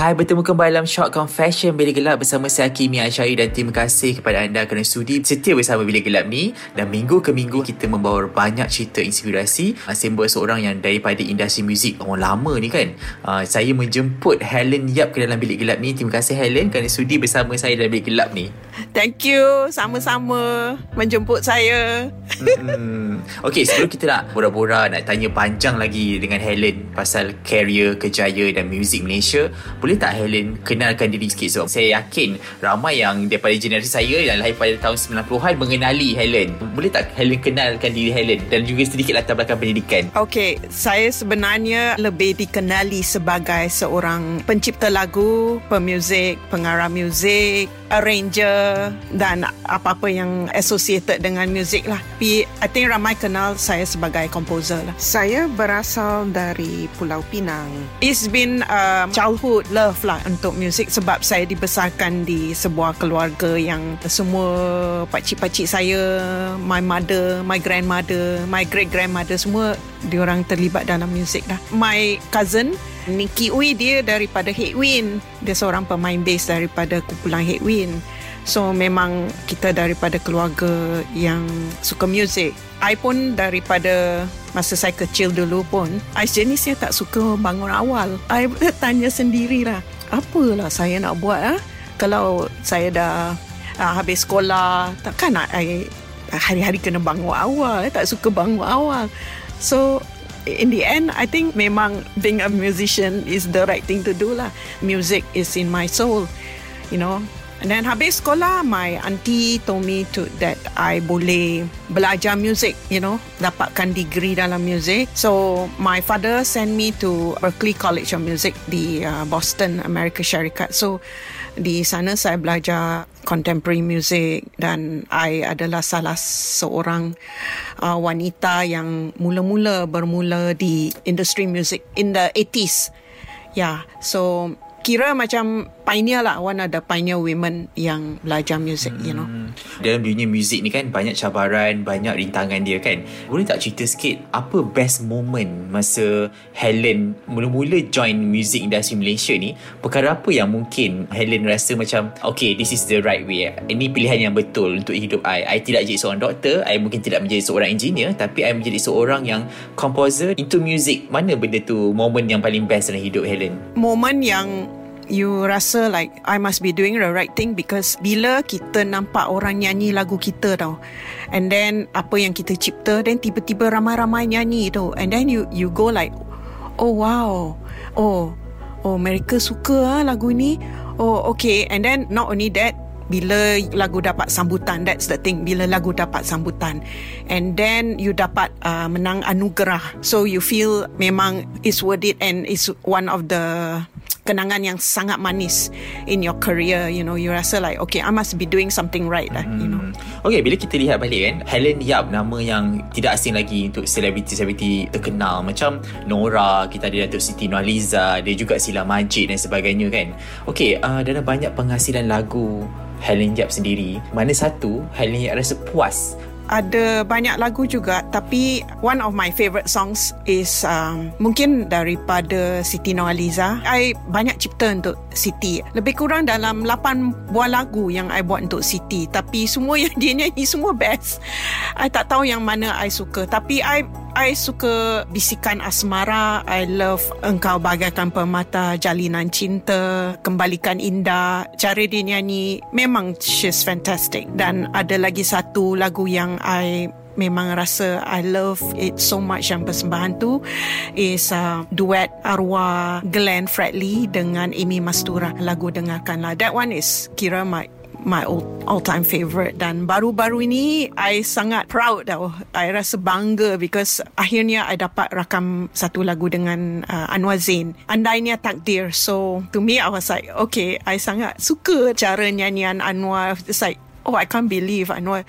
Hai, bertemu kembali dalam Short Confession. Bilik Gelap bersama saya Kimi Asyari dan terima kasih kepada anda kerana sudi setia bersama Bilik Gelap ni. Dan minggu ke minggu kita membawa banyak cerita inspirasi. Simbol seorang yang daripada industri muzik orang lama ni kan. Uh, saya menjemput Helen Yap ke dalam Bilik Gelap ni. Terima kasih Helen kerana sudi bersama saya dalam Bilik Gelap ni Thank you sama-sama menjemput saya hmm. Okay, sebelum kita nak bora-bora nak tanya panjang lagi dengan Helen pasal career, kejaya dan muzik Malaysia boleh tak Helen kenalkan diri sikit sebab saya yakin ramai yang daripada generasi saya yang lahir pada tahun 90-an mengenali Helen. Boleh tak Helen kenalkan diri Helen dan juga sedikit latar belakang pendidikan? Okay, saya sebenarnya lebih dikenali sebagai seorang pencipta lagu, pemuzik, pengarah muzik, arranger dan apa-apa yang associated dengan muzik lah. Tapi I think ramai kenal saya sebagai composer lah. Saya berasal dari Pulau Pinang. It's been a childhood love lah untuk muzik sebab saya dibesarkan di sebuah keluarga yang semua pakcik-pakcik saya, my mother, my grandmother, my great grandmother semua diorang terlibat dalam muzik lah. My cousin Nikki Ui dia daripada Headwind. Dia seorang pemain bass daripada kumpulan Headwind. So memang kita daripada keluarga yang suka muzik. I pun daripada masa saya kecil dulu pun, I jenisnya tak suka bangun awal. I tanya sendirilah, apalah saya nak buat ah? Kalau saya dah uh, habis sekolah, takkan nak I hari-hari kena bangun awal. Tak suka bangun awal. So in the end, I think memang being a musician is the right thing to do lah. Music is in my soul, you know. And then habis sekolah, my auntie told me to that I boleh belajar music, you know, dapatkan degree dalam music. So my father sent me to Berkeley College of Music di uh, Boston, Amerika Syarikat. So di sana saya belajar contemporary music dan I adalah salah seorang uh, wanita yang mula-mula bermula di industri music in the 80s. Yeah, so kira macam pioneer lah one of the pioneer women yang belajar music hmm. you know. Hmm. dalam dunia muzik ni kan banyak cabaran banyak rintangan dia kan. Boleh tak cerita sikit apa best moment masa Helen mula-mula join music industry Malaysia ni? Perkara apa yang mungkin Helen rasa macam okay this is the right way? Ini pilihan yang betul untuk hidup I. I tidak jadi seorang doktor I mungkin tidak menjadi seorang engineer tapi I menjadi seorang yang composer. Into music mana benda tu moment yang paling best dalam hidup Helen? Moment yang you rasa like I must be doing the right thing because bila kita nampak orang nyanyi lagu kita tau and then apa yang kita cipta then tiba-tiba ramai-ramai nyanyi tu and then you you go like oh wow. Oh oh mereka suka ah lagu ni. Oh okay. And then not only that bila lagu dapat sambutan that's the thing. Bila lagu dapat sambutan. And then you dapat uh, menang anugerah. So you feel memang it's worth it and it's one of the kenangan yang sangat manis in your career. You know you rasa like okay I must be doing something right lah you know. Hmm. okay bila kita lihat balik kan Helen Yap nama yang tidak asing lagi untuk selebriti-selebriti terkenal. Macam Nora kita ada Datuk Siti Nurhaliza dia juga Sila Majid dan sebagainya kan. Okay uh, dalam banyak penghasilan lagu Helen Yap sendiri. Mana satu Helen Yap rasa puas? Ada banyak lagu juga tapi one of my favorite songs is um, mungkin daripada Siti Noaliza I banyak cipta untuk Siti. Lebih kurang dalam 8 buah lagu yang I buat untuk Siti tapi semua yang dia nyanyi semua best. I tak tahu yang mana I suka tapi I I suka bisikan asmara. I love engkau bagaikan permata jalinan cinta, kembalikan indah. Cara dia nyanyi memang she's fantastic. Dan ada lagi satu lagu yang I memang rasa I love it so much yang persembahan tu is uh, duet arwah Glenn Fredly dengan Amy Mastura lagu dengarkanlah that one is kira my my all, all time favorite. Dan baru-baru ini I sangat proud tau. I rasa bangga because akhirnya I dapat rakam satu lagu dengan uh, Anwar Zain. Andainya Takdir. So to me I was like okay I sangat suka cara nyanyian Anwar. It's like Oh I can't believe I know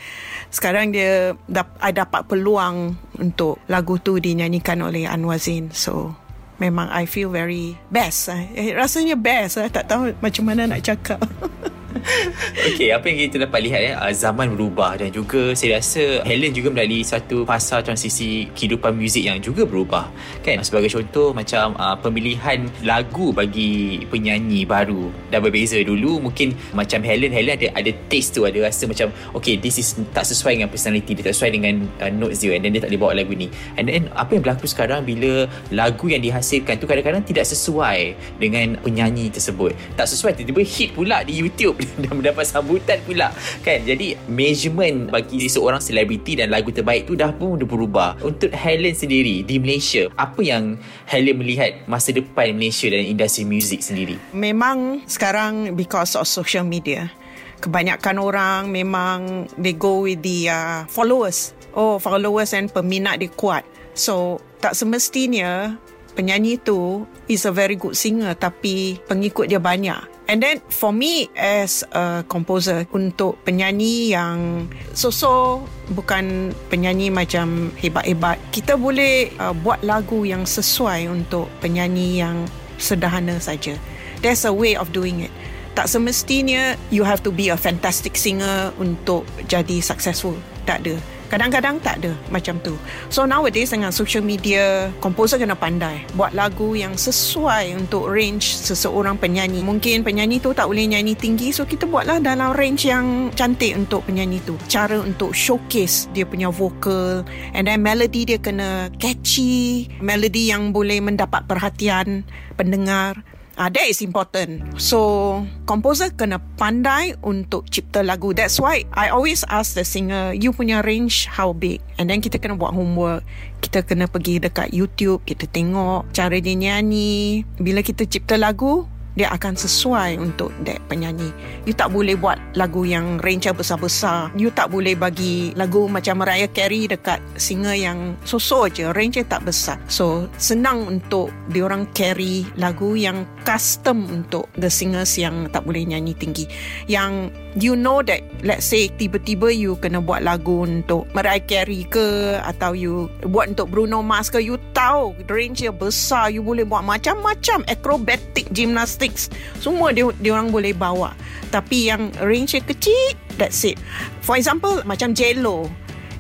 sekarang dia dap, I dapat peluang untuk lagu tu dinyanyikan oleh Anwar Zain. So memang I feel very best. Eh, rasanya best. Eh. tak tahu macam mana nak cakap Okay, apa yang kita dapat lihat ya, zaman berubah dan juga saya rasa Helen juga melalui satu fasa transisi kehidupan muzik yang juga berubah. Kan? Sebagai contoh macam uh, pemilihan lagu bagi penyanyi baru dah berbeza dulu mungkin macam Helen Helen ada ada taste tu ada rasa macam okay this is tak sesuai dengan personality dia tak sesuai dengan uh, notes dia and then dia tak boleh bawa lagu ni. And then apa yang berlaku sekarang bila lagu yang dihasilkan tu kadang-kadang tidak sesuai dengan penyanyi tersebut. Tak sesuai tiba-tiba hit pula di YouTube dan mendapat sambutan pula. Kan? Jadi measurement bagi seorang selebriti dan lagu terbaik tu dah pun berubah. Untuk Helen sendiri di Malaysia apa yang Helen melihat masa depan Malaysia dan industri muzik sendiri? Memang sekarang because of social media. Kebanyakan orang memang they go with the uh, followers. Oh followers and peminat dia kuat. So tak semestinya penyanyi tu is a very good singer tapi pengikut dia banyak And then for me as a composer untuk penyanyi yang so-so bukan penyanyi macam hebat-hebat, kita boleh uh, buat lagu yang sesuai untuk penyanyi yang sederhana saja. There's a way of doing it. Tak semestinya you have to be a fantastic singer untuk jadi successful. Tak ada. Kadang-kadang tak ada macam tu. So nowadays dengan social media, komposer kena pandai buat lagu yang sesuai untuk range seseorang penyanyi. Mungkin penyanyi tu tak boleh nyanyi tinggi, so kita buatlah dalam range yang cantik untuk penyanyi tu. Cara untuk showcase dia punya vokal and then melody dia kena catchy, melody yang boleh mendapat perhatian pendengar. Ah, uh, that is important. So, composer kena pandai untuk cipta lagu. That's why I always ask the singer, you punya range how big? And then kita kena buat homework. Kita kena pergi dekat YouTube, kita tengok cara dia nyanyi. Bila kita cipta lagu, dia akan sesuai untuk that penyanyi. You tak boleh buat lagu yang range besar-besar. You tak boleh bagi lagu macam Mariah Carey dekat singer yang so-so je. Range tak besar. So, senang untuk diorang carry lagu yang custom untuk the singers yang tak boleh nyanyi tinggi. Yang you know that let's say tiba-tiba you kena buat lagu untuk Mariah Carey ke atau you buat untuk Bruno Mars ke you tahu range dia besar you boleh buat macam-macam acrobatic gymnastics. Semua dia dia orang boleh bawa. Tapi yang range dia kecil that's it. For example macam J-Lo.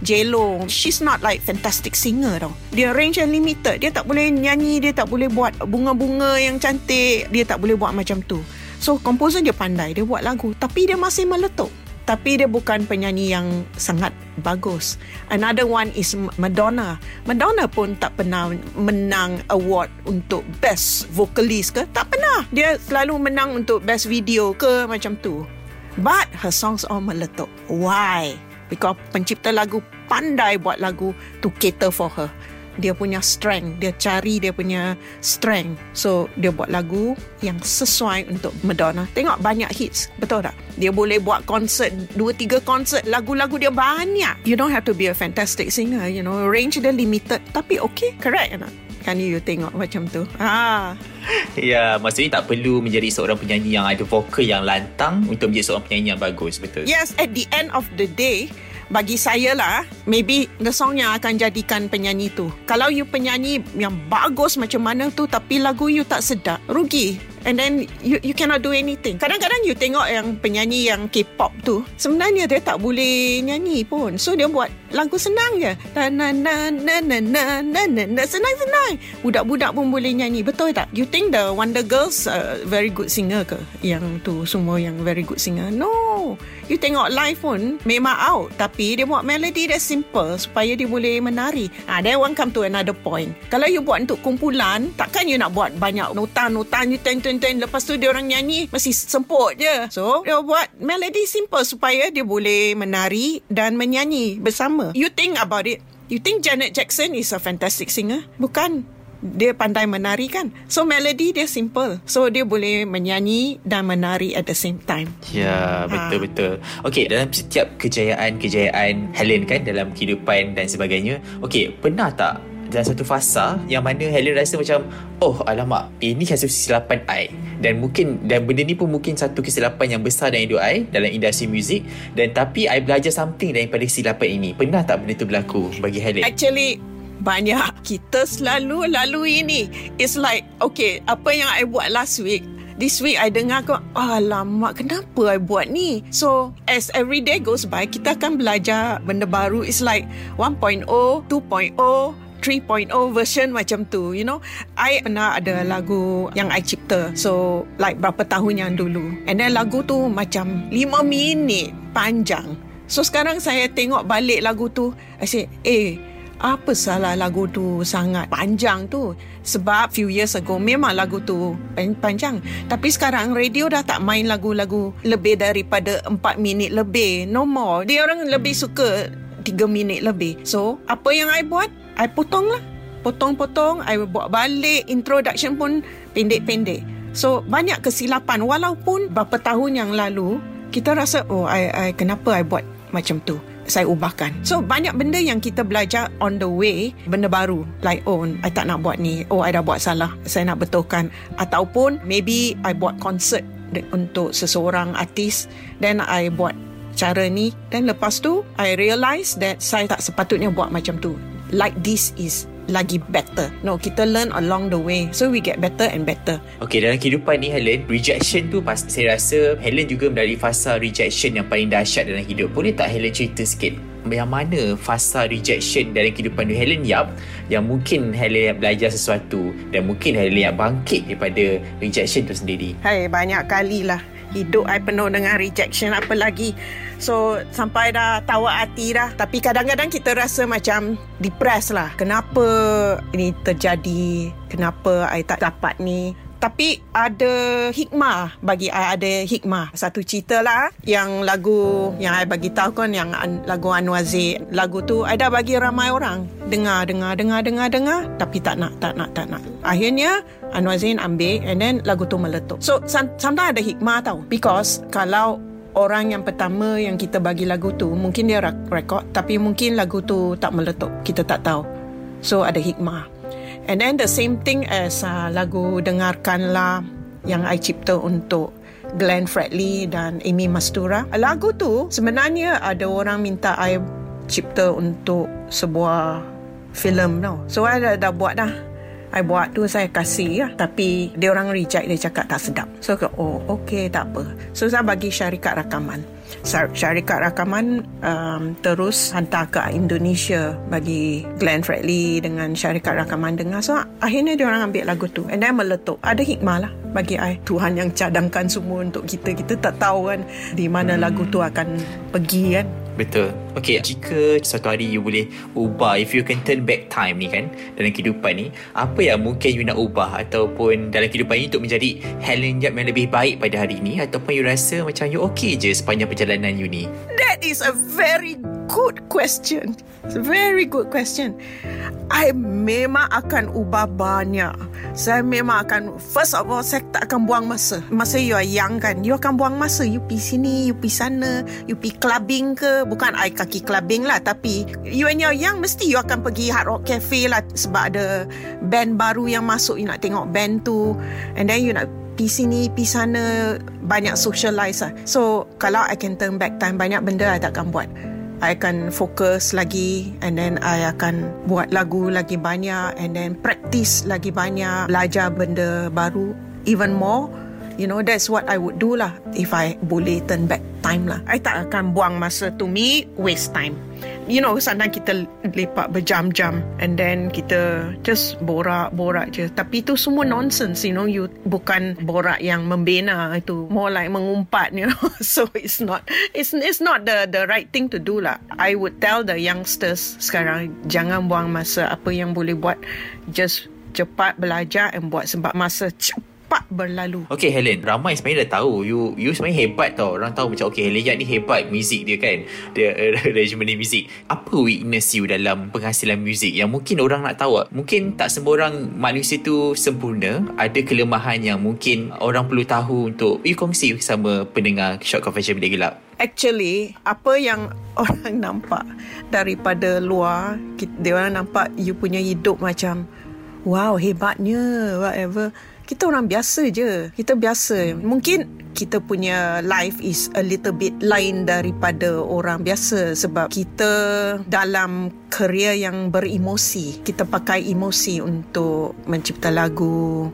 J-Lo she's not like fantastic singer tau. Dia range yang limited. Dia tak boleh nyanyi dia tak boleh buat bunga-bunga yang cantik. Dia tak boleh buat macam tu So komposer dia pandai Dia buat lagu. Tapi dia masih meletup. Tapi dia bukan penyanyi yang Sangat bagus. Another one is Madonna. Madonna pun tak pernah Menang award Untuk best vocalist ke? Tak pernah. Dia selalu menang Untuk best video ke Macam tu. But her songs all meletup. Why? Because pencipta lagu Pandai buat lagu To cater for her dia punya strength dia cari dia punya strength. So dia buat lagu yang sesuai untuk Madonna. Tengok banyak hits betul tak? Dia boleh buat konsert dua tiga konsert lagu-lagu dia banyak. You don't have to be a fantastic singer you know. Range dia limited tapi okay correct tak kan you tengok macam tu? Ah Ya, maksudnya tak perlu menjadi seorang penyanyi yang ada vokal yang lantang untuk menjadi seorang penyanyi yang bagus, betul? Yes, at the end of the day, bagi saya lah maybe the song yang akan jadikan penyanyi tu. Kalau you penyanyi yang bagus macam mana tu tapi lagu you tak sedap rugi. And then you you cannot do anything. Kadang-kadang you tengok yang penyanyi yang K-pop tu sebenarnya dia tak boleh nyanyi pun. So dia buat lagu senang je. Na na na na na na na na na senang senang. Budak-budak pun boleh nyanyi. Betul tak? You think the Wonder Girls uh, very good singer ke? Yang tu semua yang very good singer. No. You tengok live pun memang out. Tapi dia buat melody dia simple supaya dia boleh menari. Ah, ha, then one come to another point. Kalau you buat untuk kumpulan, takkan you nak buat banyak nota-nota you ten ten ten. Lepas tu dia orang nyanyi mesti semput je. So, dia buat melody simple supaya dia boleh menari dan menyanyi bersama You think about it. You think Janet Jackson is a fantastic singer? Bukan dia pandai menari kan so melody dia simple so dia boleh menyanyi dan menari at the same time Ya, betul betul. Okey, dalam setiap kejayaan-kejayaan Helen kan dalam kehidupan dan sebagainya. Okey, pernah tak dalam satu fasa yang mana Helen rasa macam oh alamak ini satu kesilapan I. Dan mungkin dan benda ni pun mungkin satu kesilapan yang besar dalam hidup I dalam industri muzik. Dan tapi I belajar something daripada kesilapan ini. Pernah tak benda tu berlaku bagi Helen? Actually banyak. Kita selalu lalui ini. It's like okay, apa yang I buat last week This week I dengar kau Alamak kenapa I buat ni? So as every day goes by Kita akan belajar benda baru. It's like 1.0 2.0 3.0 version macam tu You know. I pernah ada lagu Yang I cipta So like berapa tahun yang dulu. And then lagu tu macam 5 minit Panjang. So sekarang saya tengok balik lagu tu I say Eh apa salah lagu tu sangat panjang tu? Sebab few years ago memang lagu tu pan- panjang. Tapi sekarang radio dah tak main lagu-lagu lebih daripada 4 minit lebih no more. Dia orang lebih suka 3 minit lebih. So apa yang I buat I potong lah potong-potong I buat balik introduction pun pendek-pendek so banyak kesilapan walaupun berapa tahun yang lalu kita rasa oh I, I kenapa I buat macam tu saya ubahkan. So banyak benda yang kita belajar on the way, benda baru. Like oh I tak nak buat ni. Oh I dah buat salah. Saya nak betulkan. Ataupun maybe I buat concert de- untuk seseorang artis then I buat cara ni dan lepas tu I realise that saya tak sepatutnya buat macam tu. Like this is lagi better. No, kita learn along the way. So we get better and better. Okey, dalam kehidupan ni Helen, rejection tu pas saya rasa Helen juga melalui fasa rejection yang paling dahsyat dalam hidup. Boleh tak Helen cerita sikit yang mana fasa rejection dalam kehidupan tu Helen Yap yang mungkin Helen belajar sesuatu dan mungkin Helen yang bangkit daripada rejection tu sendiri. Hai, banyak kali lah. Hidup I penuh dengan rejection apa lagi. So, sampai dah tawa hati dah. Tapi kadang-kadang kita rasa macam depressed lah. Kenapa ini terjadi? Kenapa I tak dapat ni? Tapi ada hikmah bagi I ada hikmah. Satu cerita lah yang lagu yang I bagi tahu kan yang an, lagu Anwar Zaid. Lagu tu I dah bagi ramai orang dengar dengar dengar dengar dengar tapi tak nak tak nak tak nak. Akhirnya Anwar Zain ambil and then lagu tu meletup. So some- sometimes ada hikmah tau. Because kalau orang yang pertama yang kita bagi lagu tu mungkin dia rekod tapi mungkin lagu tu tak meletup. Kita tak tahu. So ada hikmah. And then the same thing as uh, lagu Dengarkanlah yang I cipta untuk Glenn Fredly dan Amy Mastura. Lagu tu sebenarnya ada orang minta I cipta untuk sebuah filem tau. So I dah, dah buat dah. I buat tu saya kasih lah. Tapi dia orang reject dia cakap tak sedap. So oh okay tak apa. So saya bagi syarikat rakaman. Syar- Syarikat rakaman um, terus hantar ke Indonesia bagi Glenn Fredly dengan syarikat rakaman dengar. So akhirnya dia orang ambil lagu tu and then meletup. Ada hikmah lah bagi I. Tuhan yang cadangkan semua untuk kita. Kita tak tahu kan di mana lagu tu akan pergi kan. Betul. Okay, jika suatu hari you boleh ubah, if you can turn back time ni kan, dalam kehidupan ni, apa yang mungkin you nak ubah ataupun dalam kehidupan ni untuk menjadi Helen Yap yang lebih baik pada hari ni ataupun you rasa macam you okay je sepanjang perjalanan you ni? That is a very good question. It's a very good question. I memang akan ubah banyak. Saya memang akan first of all saya tak akan buang masa. Masa you are young kan, you akan buang masa. You pergi sini, you pergi sana, you pergi clubbing ke? Bukan I kaki clubbing lah, tapi you when you're young mesti you akan pergi Hard Rock Cafe lah sebab ada band baru yang masuk. You nak tengok band tu, and then you nak pergi sini, pergi sana, banyak socialize lah. So, kalau I can turn back time, banyak benda I takkan buat. I akan fokus lagi and then I akan buat lagu lagi banyak and then practice lagi banyak, belajar benda baru even more You know, that's what I would do lah if I boleh turn back time lah. I tak akan buang masa to me waste time. You know, sometimes kita lepak berjam-jam and then kita just borak-borak je. Tapi itu semua nonsense, you know. You bukan borak yang membina itu. More like mengumpat, you know. So it's not it's it's not the the right thing to do lah. I would tell the youngsters sekarang jangan buang masa apa yang boleh buat just cepat belajar and buat sebab masa cepat berlalu. Okay Helen, ramai sebenarnya dah tahu you you sebenarnya hebat tau. Orang tahu macam okay Helen Yap ni hebat muzik dia kan. Dia arrangement dia muzik. Apa weakness you dalam penghasilan muzik yang mungkin orang nak tahu? Mungkin tak semua orang manusia tu sempurna. Ada kelemahan yang mungkin orang perlu tahu untuk you kongsi sama pendengar Short Confession Bilik Gelap. Actually, apa yang orang nampak daripada luar, dia orang nampak you punya hidup macam wow, hebatnya, whatever kita orang biasa je. Kita biasa. Mungkin kita punya life is a little bit lain daripada orang biasa sebab kita dalam kerja yang beremosi. Kita pakai emosi untuk mencipta lagu,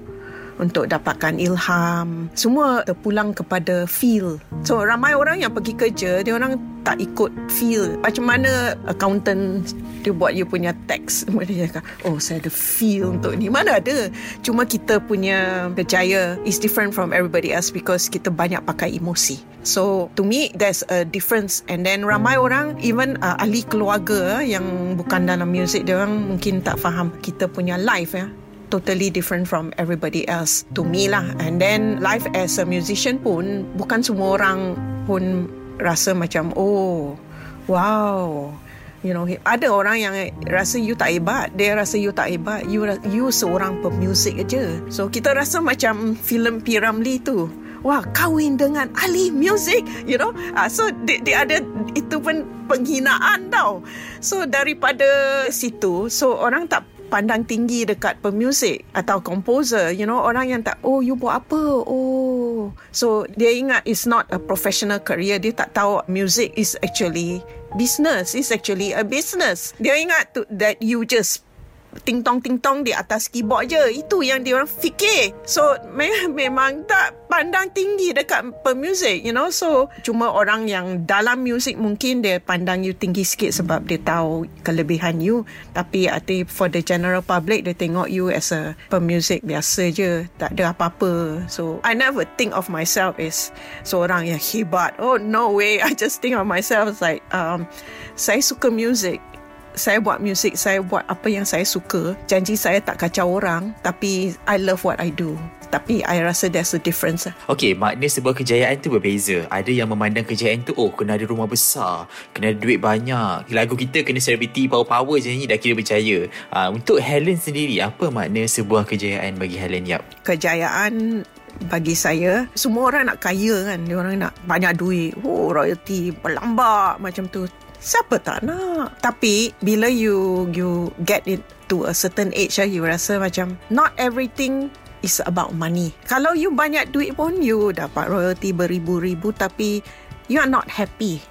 untuk dapatkan ilham. Semua terpulang kepada feel. So ramai orang yang pergi kerja, dia orang tak ikut feel. Macam mana accountant dia buat you punya tax. Dia cakap, oh saya ada feel untuk ni. Mana ada. Cuma kita punya kerjaya is different from everybody else because kita banyak pakai emosi. So to me there's a difference and then ramai orang even uh, ahli keluarga yang bukan dalam music dia orang mungkin tak faham kita punya life ya totally different from everybody else to me lah and then life as a musician pun bukan semua orang pun rasa macam oh wow you know ada orang yang rasa you tak hebat dia rasa you tak hebat you you seorang pemuzik aja so kita rasa macam filem Piramli tu Wah, kahwin dengan ahli muzik, you know. Uh, so, dia, dia ada itu pun penghinaan tau. So, daripada situ, so orang tak pandang tinggi dekat pemuzik atau composer you know orang yang tak oh you buat apa? Oh. So dia ingat it's not a professional career. Dia tak tahu music is actually business. Is actually a business. Dia ingat to, that you just ting tong ting tong di atas keyboard je. Itu yang dia orang fikir. So me- memang tak pandang tinggi dekat pemuzik you know. So cuma orang yang dalam muzik mungkin dia pandang you tinggi sikit sebab dia tahu kelebihan you. Tapi I think for the general public dia tengok you as a pemuzik biasa je. Tak ada apa-apa. So I never think of myself as seorang yang hebat. Oh no way. I just think of myself as like um, saya suka music saya buat muzik, saya buat apa yang saya suka. Janji saya tak kacau orang, tapi I love what I do. Tapi I rasa there's a difference. Okay, makna sebuah kejayaan tu berbeza. Ada yang memandang kejayaan tu, oh kena ada rumah besar, kena ada duit banyak. Lagu kita kena selebriti power-power je ni dah kira berjaya. Uh, untuk Helen sendiri, apa makna sebuah kejayaan bagi Helen Yap? Kejayaan bagi saya semua orang nak kaya kan dia orang nak banyak duit oh royalty berlambak macam tu Siapa tak nak? Tapi bila you you get it to a certain age, you rasa macam not everything is about money. Kalau you banyak duit pun you dapat royalty beribu-ribu tapi you are not happy.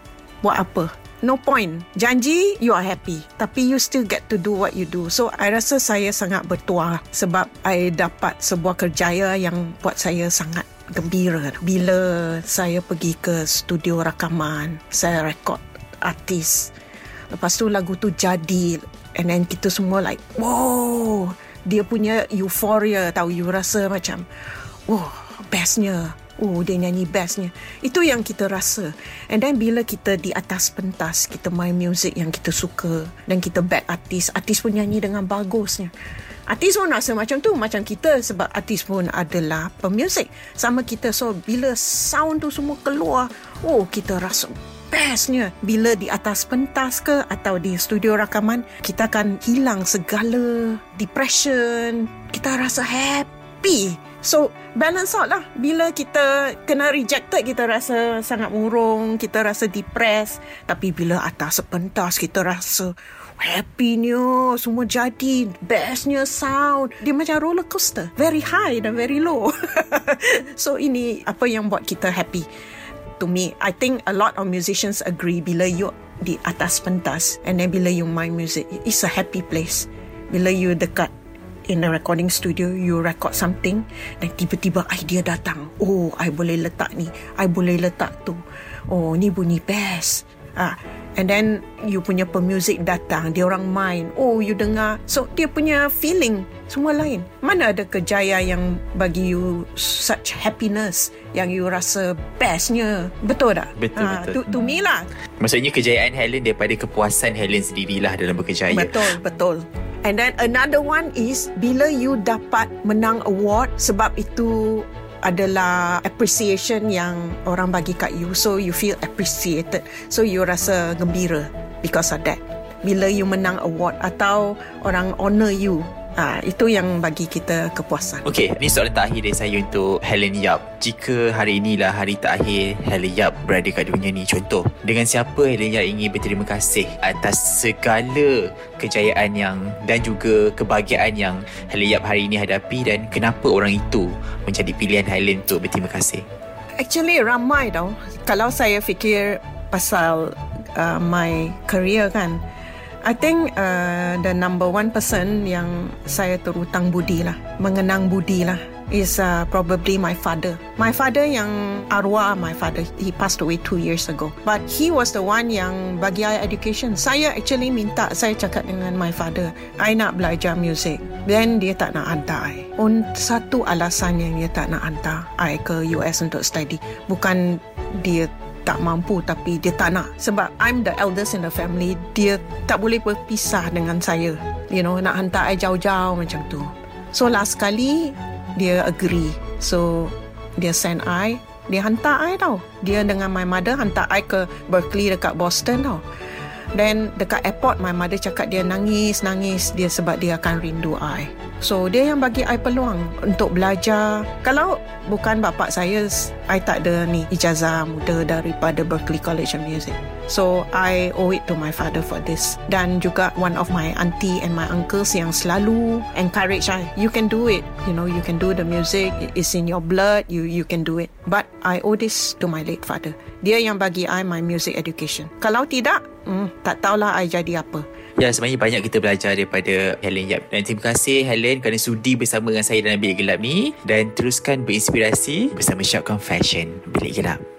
Buat apa? No point. Janji you are happy tapi you still get to do what you do. So I rasa saya sangat bertuah sebab I dapat sebuah kerjaya yang buat saya sangat gembira. Bila saya pergi ke studio rakaman, saya rekod artis. Lepas tu lagu tu jadi and then kita semua like wow dia punya euphoria tahu you rasa macam wow bestnya. Oh dia nyanyi bestnya. Itu yang kita rasa. And then bila kita di atas pentas kita main music yang kita suka dan kita back artis artis pun nyanyi dengan bagusnya. Artis pun rasa macam tu. Macam kita Sebab artis pun adalah Pemuzik. Sama kita. So bila sound tu semua keluar Oh kita rasa bestnya bila di atas pentas ke atau di studio rakaman kita akan hilang segala depression. Kita rasa happy. So balance out lah. Bila kita kena rejected kita rasa sangat murung kita rasa depressed. Tapi bila atas pentas kita rasa happynya semua jadi bestnya sound. Dia macam roller coaster very high dan very low. So ini apa yang buat kita happy to me. I think a lot of musicians agree bila you di atas pentas and then bila you main music, it's a happy place. Bila you dekat in the recording studio, you record something, dan tiba-tiba idea datang. Oh, I boleh letak ni. I boleh letak tu. Oh, ni bunyi best. Ah, and then you punya pemuzik datang, dia orang main. Oh, you dengar. So, dia punya feeling semua lain. Mana ada kejaya yang bagi you such happiness yang you rasa bestnya. Betul tak? Betul, Ah, betul. To, to me lah. Maksudnya kejayaan Helen daripada kepuasan Helen sendirilah dalam bekerjaya. Betul, betul. And then another one is bila you dapat menang award sebab itu adalah appreciation yang orang bagi kat you. So you feel appreciated. So you rasa gembira because of that. Bila you menang award atau orang honor you ah itu yang bagi kita kepuasan Okey, ni soalan terakhir dari saya untuk Helen Yap. Jika hari inilah hari terakhir Helen Yap berada kat dunia ni, contoh, dengan siapa Helen Yap ingin berterima kasih atas segala kejayaan yang dan juga kebahagiaan yang Helen Yap hari ini hadapi dan kenapa orang itu menjadi pilihan Helen untuk berterima kasih? Actually ramai tau Kalau saya fikir pasal uh, my career kan I think uh, the number one person yang saya terutang budi lah Mengenang budi lah is uh, probably my father. My father yang arwah my father, he passed away two years ago. But he was the one yang bagi I education. Saya actually minta, saya cakap dengan my father, I nak belajar music. Then dia tak nak hantar I. Un, satu alasan yang dia tak nak hantar I ke US untuk study. Bukan dia tak mampu tapi dia tak nak. Sebab I'm the eldest in the family dia tak boleh berpisah dengan saya. You know nak hantar I jauh-jauh macam tu. So last kali dia agree. So dia send I dia hantar I tau. Dia dengan my mother hantar I ke Berkeley dekat Boston tau. Then dekat airport my mother cakap dia nangis nangis dia sebab dia akan rindu I. So dia yang bagi I peluang untuk belajar. Kalau bukan bapak saya I tak ada ni ijazah muda daripada Berkeley College of Music. So I owe it to my father for this. Dan juga one of my auntie and my uncles yang selalu encourage I. You can do it. You know, you can do the music. It's in your blood. You you can do it. But I owe this to my late father. Dia yang bagi I my music education. Kalau tidak, hmm, tak tahulah I jadi apa. Ya, sebenarnya banyak kita belajar daripada Helen Yap. Dan terima kasih Helen kerana sudi bersama dengan saya dalam Bilik Gelap ni. Dan teruskan berinspirasi bersama Shock Confession Bilik Gelap.